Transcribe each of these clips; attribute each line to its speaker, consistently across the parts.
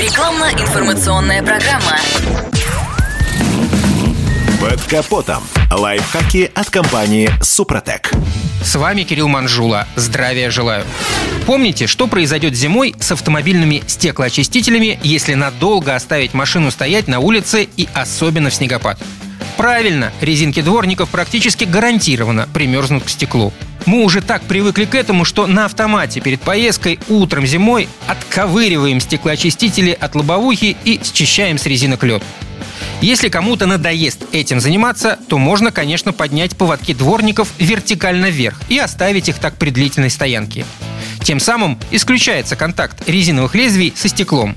Speaker 1: Рекламно-информационная программа.
Speaker 2: Под капотом. Лайфхаки от компании «Супротек».
Speaker 3: С вами Кирилл Манжула. Здравия желаю. Помните, что произойдет зимой с автомобильными стеклоочистителями, если надолго оставить машину стоять на улице и особенно в снегопад? Правильно, резинки дворников практически гарантированно примерзнут к стеклу. Мы уже так привыкли к этому, что на автомате перед поездкой утром зимой отковыриваем стеклоочистители от лобовухи и счищаем с резинок лед. Если кому-то надоест этим заниматься, то можно, конечно, поднять поводки дворников вертикально вверх и оставить их так при длительной стоянке. Тем самым исключается контакт резиновых лезвий со стеклом.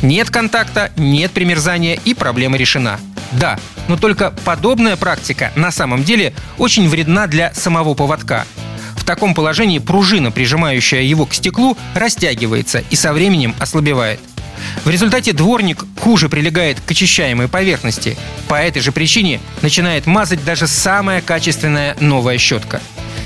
Speaker 3: Нет контакта, нет примерзания и проблема решена. Да, но только подобная практика на самом деле очень вредна для самого поводка. Таком положении пружина, прижимающая его к стеклу, растягивается и со временем ослабевает – в результате дворник хуже прилегает к очищаемой поверхности. По этой же причине начинает мазать даже самая качественная новая щетка.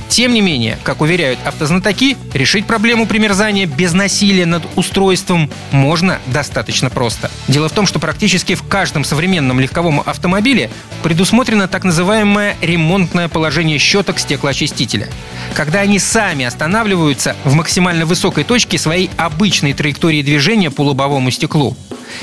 Speaker 3: Тем не менее, как уверяют автознатоки, решить проблему примерзания без насилия над устройством можно достаточно просто. Дело в том, что практически в каждом современном легковом автомобиле предусмотрено так называемое ремонтное положение щеток стеклоочистителя. Когда они сами останавливаются в максимально высокой точке своей обычной траектории движения по лобовому стеклу.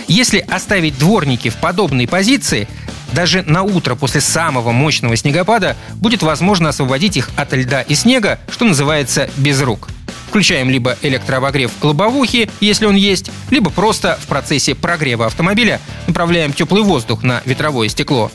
Speaker 3: Если оставить дворники в подобной позиции, даже на утро после самого мощного снегопада будет возможно освободить их от льда и снега, что называется без рук. Включаем либо электрообогрев лобовухи, если он есть, либо просто в процессе прогрева автомобиля направляем теплый воздух на ветровое стекло.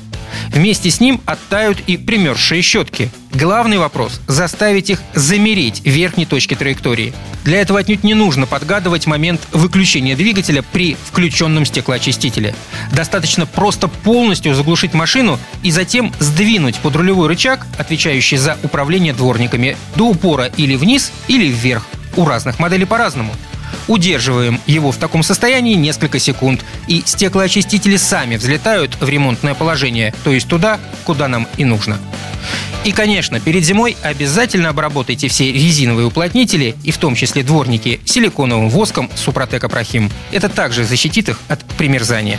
Speaker 3: Вместе с ним оттают и примерзшие щетки. Главный вопрос – заставить их замереть в верхней точке траектории. Для этого отнюдь не нужно подгадывать момент выключения двигателя при включенном стеклоочистителе. Достаточно просто полностью заглушить машину и затем сдвинуть под рулевой рычаг, отвечающий за управление дворниками, до упора или вниз, или вверх. У разных моделей по-разному. Удерживаем его в таком состоянии несколько секунд, и стеклоочистители сами взлетают в ремонтное положение, то есть туда, куда нам и нужно. И, конечно, перед зимой обязательно обработайте все резиновые уплотнители, и в том числе дворники, силиконовым воском Супротек Апрахим. Это также защитит их от примерзания.